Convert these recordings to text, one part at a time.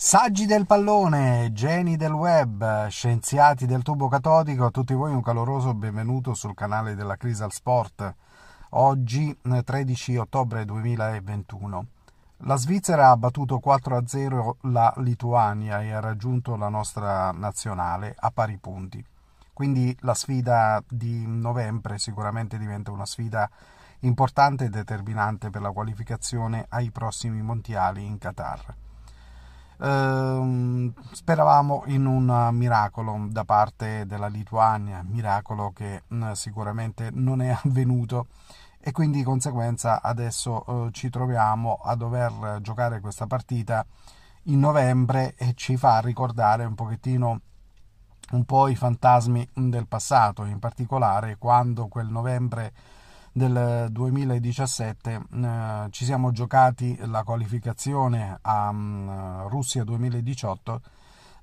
Saggi del pallone, geni del web, scienziati del tubo catodico, a tutti voi un caloroso benvenuto sul canale della Crisal Sport. Oggi 13 ottobre 2021. La Svizzera ha battuto 4-0 la Lituania e ha raggiunto la nostra nazionale a pari punti. Quindi la sfida di novembre sicuramente diventa una sfida importante e determinante per la qualificazione ai prossimi mondiali in Qatar. Uh, speravamo in un miracolo da parte della Lituania, miracolo che uh, sicuramente non è avvenuto. E quindi di conseguenza adesso uh, ci troviamo a dover giocare questa partita in novembre e ci fa ricordare un pochettino un po' i fantasmi del passato, in particolare quando quel novembre del 2017 eh, ci siamo giocati la qualificazione a um, Russia 2018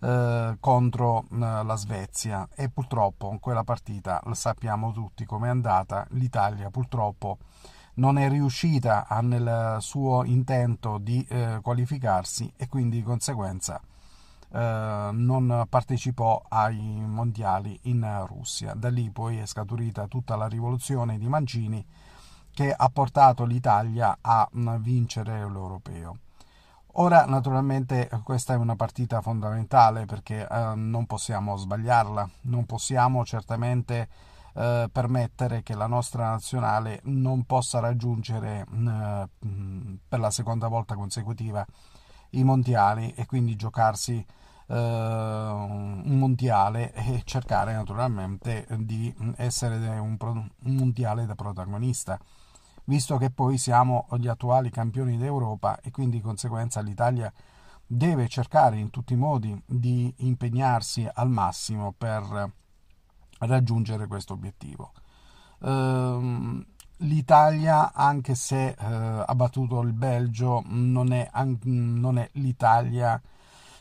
eh, contro eh, la Svezia. E purtroppo quella partita la sappiamo tutti come è andata l'Italia purtroppo non è riuscita nel suo intento di eh, qualificarsi e quindi di conseguenza non partecipò ai mondiali in Russia. Da lì poi è scaturita tutta la rivoluzione di Mancini che ha portato l'Italia a mm, vincere l'europeo. Ora naturalmente questa è una partita fondamentale perché eh, non possiamo sbagliarla, non possiamo certamente eh, permettere che la nostra nazionale non possa raggiungere eh, per la seconda volta consecutiva i mondiali e quindi giocarsi eh, un mondiale e cercare naturalmente di essere un, un mondiale da protagonista visto che poi siamo gli attuali campioni d'Europa e quindi di conseguenza l'Italia deve cercare in tutti i modi di impegnarsi al massimo per raggiungere questo obiettivo. Ehm, L'Italia, anche se eh, ha battuto il Belgio, non è, non è l'Italia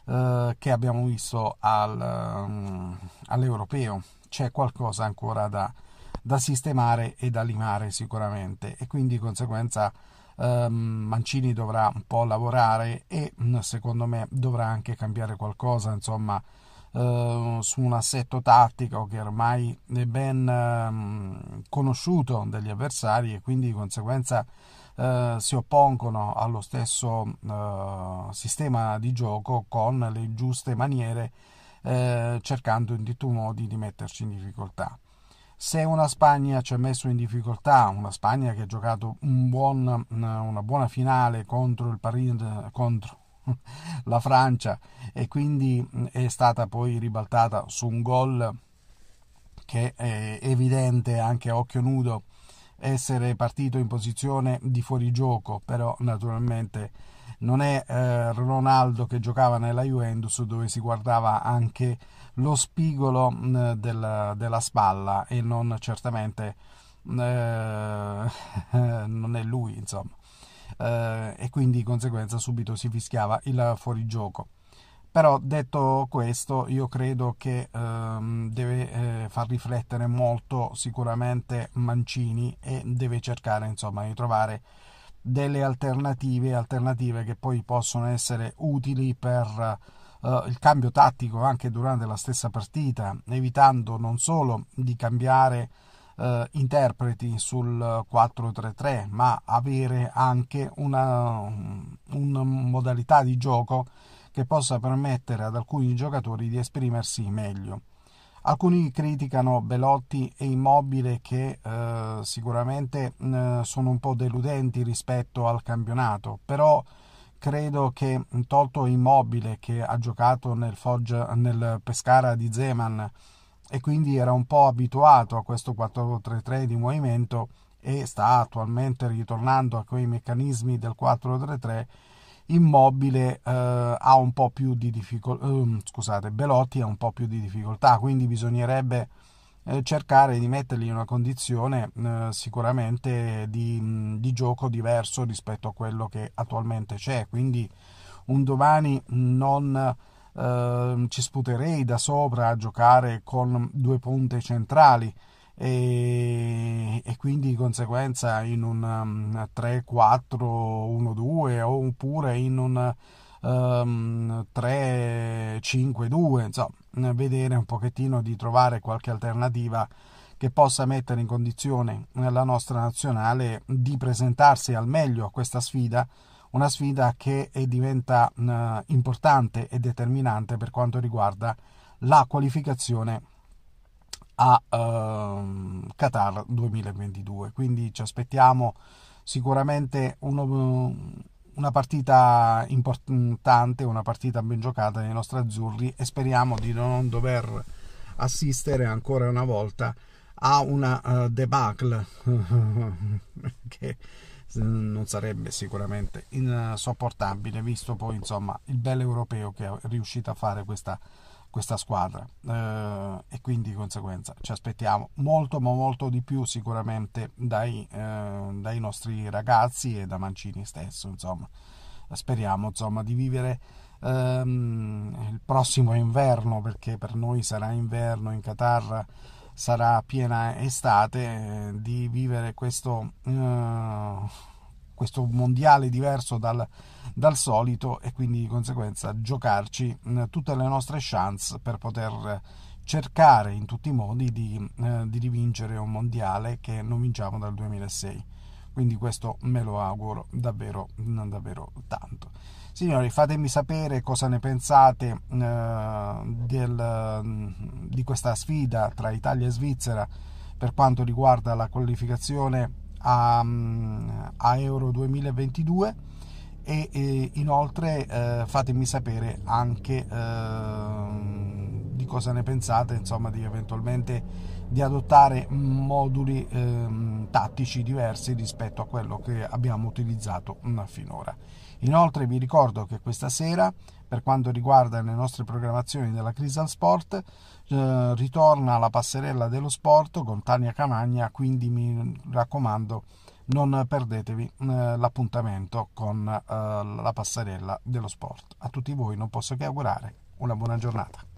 eh, che abbiamo visto al, um, all'europeo. C'è qualcosa ancora da, da, sistemare e da limare sicuramente e quindi di conseguenza um, Mancini dovrà un po' lavorare e secondo me dovrà anche cambiare qualcosa, insomma, Uh, su un assetto tattico che ormai è ben uh, conosciuto dagli avversari e quindi di conseguenza uh, si oppongono allo stesso sistema di gioco con le giuste maniere cercando in tutti i modi di metterci in difficoltà. Se una Spagna ci ha messo in difficoltà, una Spagna che ha giocato un buon, una buona finale contro il Paris, contro la Francia e quindi è stata poi ribaltata su un gol che è evidente anche a occhio nudo essere partito in posizione di fuorigioco, però naturalmente non è eh, Ronaldo che giocava nella Juventus dove si guardava anche lo spigolo mh, del, della spalla e non certamente eh, non è lui insomma eh, e quindi di conseguenza subito si fischiava il fuorigioco. Però detto questo, io credo che ehm, deve eh, far riflettere molto sicuramente Mancini e deve cercare insomma di trovare delle alternative, alternative che poi possono essere utili per eh, il cambio tattico anche durante la stessa partita, evitando non solo di cambiare eh, interpreti sul 4-3-3, ma avere anche una, una modalità di gioco che possa permettere ad alcuni giocatori di esprimersi meglio. Alcuni criticano Belotti e Immobile che eh, sicuramente eh, sono un po' deludenti rispetto al campionato, però credo che tolto Immobile che ha giocato nel, Foggia, nel Pescara di Zeman e quindi era un po' abituato a questo 4-3-3 di movimento e sta attualmente ritornando a quei meccanismi del 4-3-3 immobile eh, ha un po' più di difficoltà eh, scusate Belotti ha un po' più di difficoltà quindi bisognerebbe eh, cercare di mettergli in una condizione eh, sicuramente di, di, gioco diverso rispetto a quello che attualmente c'è. Quindi un domani non Ehm, ci sputerei da sopra a giocare con due punte centrali e, e quindi di conseguenza in un um, 3-4-1-2 oppure in un uh, ehm, 3-5-2, insomma, vedere un pochettino di trovare qualche alternativa che possa mettere in condizione la nostra nazionale di presentarsi al meglio a questa sfida, una sfida che diventa eh, importante e determinante per quanto riguarda la qualificazione a uh, Qatar 2022. Quindi ci aspettiamo sicuramente uno, una partita importante, una partita ben giocata dei nostri azzurri e speriamo di non dover assistere ancora una volta a una uh, debacle che non sarebbe sicuramente insopportabile visto poi insomma il bel europeo che è riuscito a fare questa questa squadra. Eh, e quindi di conseguenza ci aspettiamo molto ma molto di più sicuramente dai, eh, dai nostri ragazzi e da Mancini stesso insomma. Speriamo insomma di vivere ehm, il prossimo inverno perché per noi sarà inverno in Qatar sarà piena estate eh, di vivere questo eh, questo mondiale diverso dal, dal, solito e quindi di conseguenza giocarci tutte le nostre chance per poter cercare in tutti i modi di, eh, di rivincere un mondiale che non vinciamo dal 2006 quindi questo me lo auguro davvero, davvero tanto. Signori, fatemi sapere cosa ne pensate eh, del, di questa sfida tra Italia e Svizzera per quanto riguarda la qualificazione a, a Euro 2022 e, e inoltre eh, fatemi sapere anche eh, di cosa ne pensate, insomma, di eventualmente di adottare moduli eh, tattici diversi rispetto a quello che abbiamo utilizzato finora. Inoltre vi ricordo che questa sera, per quanto riguarda le nostre programmazioni della Crystal Sport, eh, ritorna la passerella dello sport con Tania Camagna, quindi mi raccomando non perdetevi eh, l'appuntamento con eh, la passerella dello sport. A tutti voi non posso che augurare una buona giornata.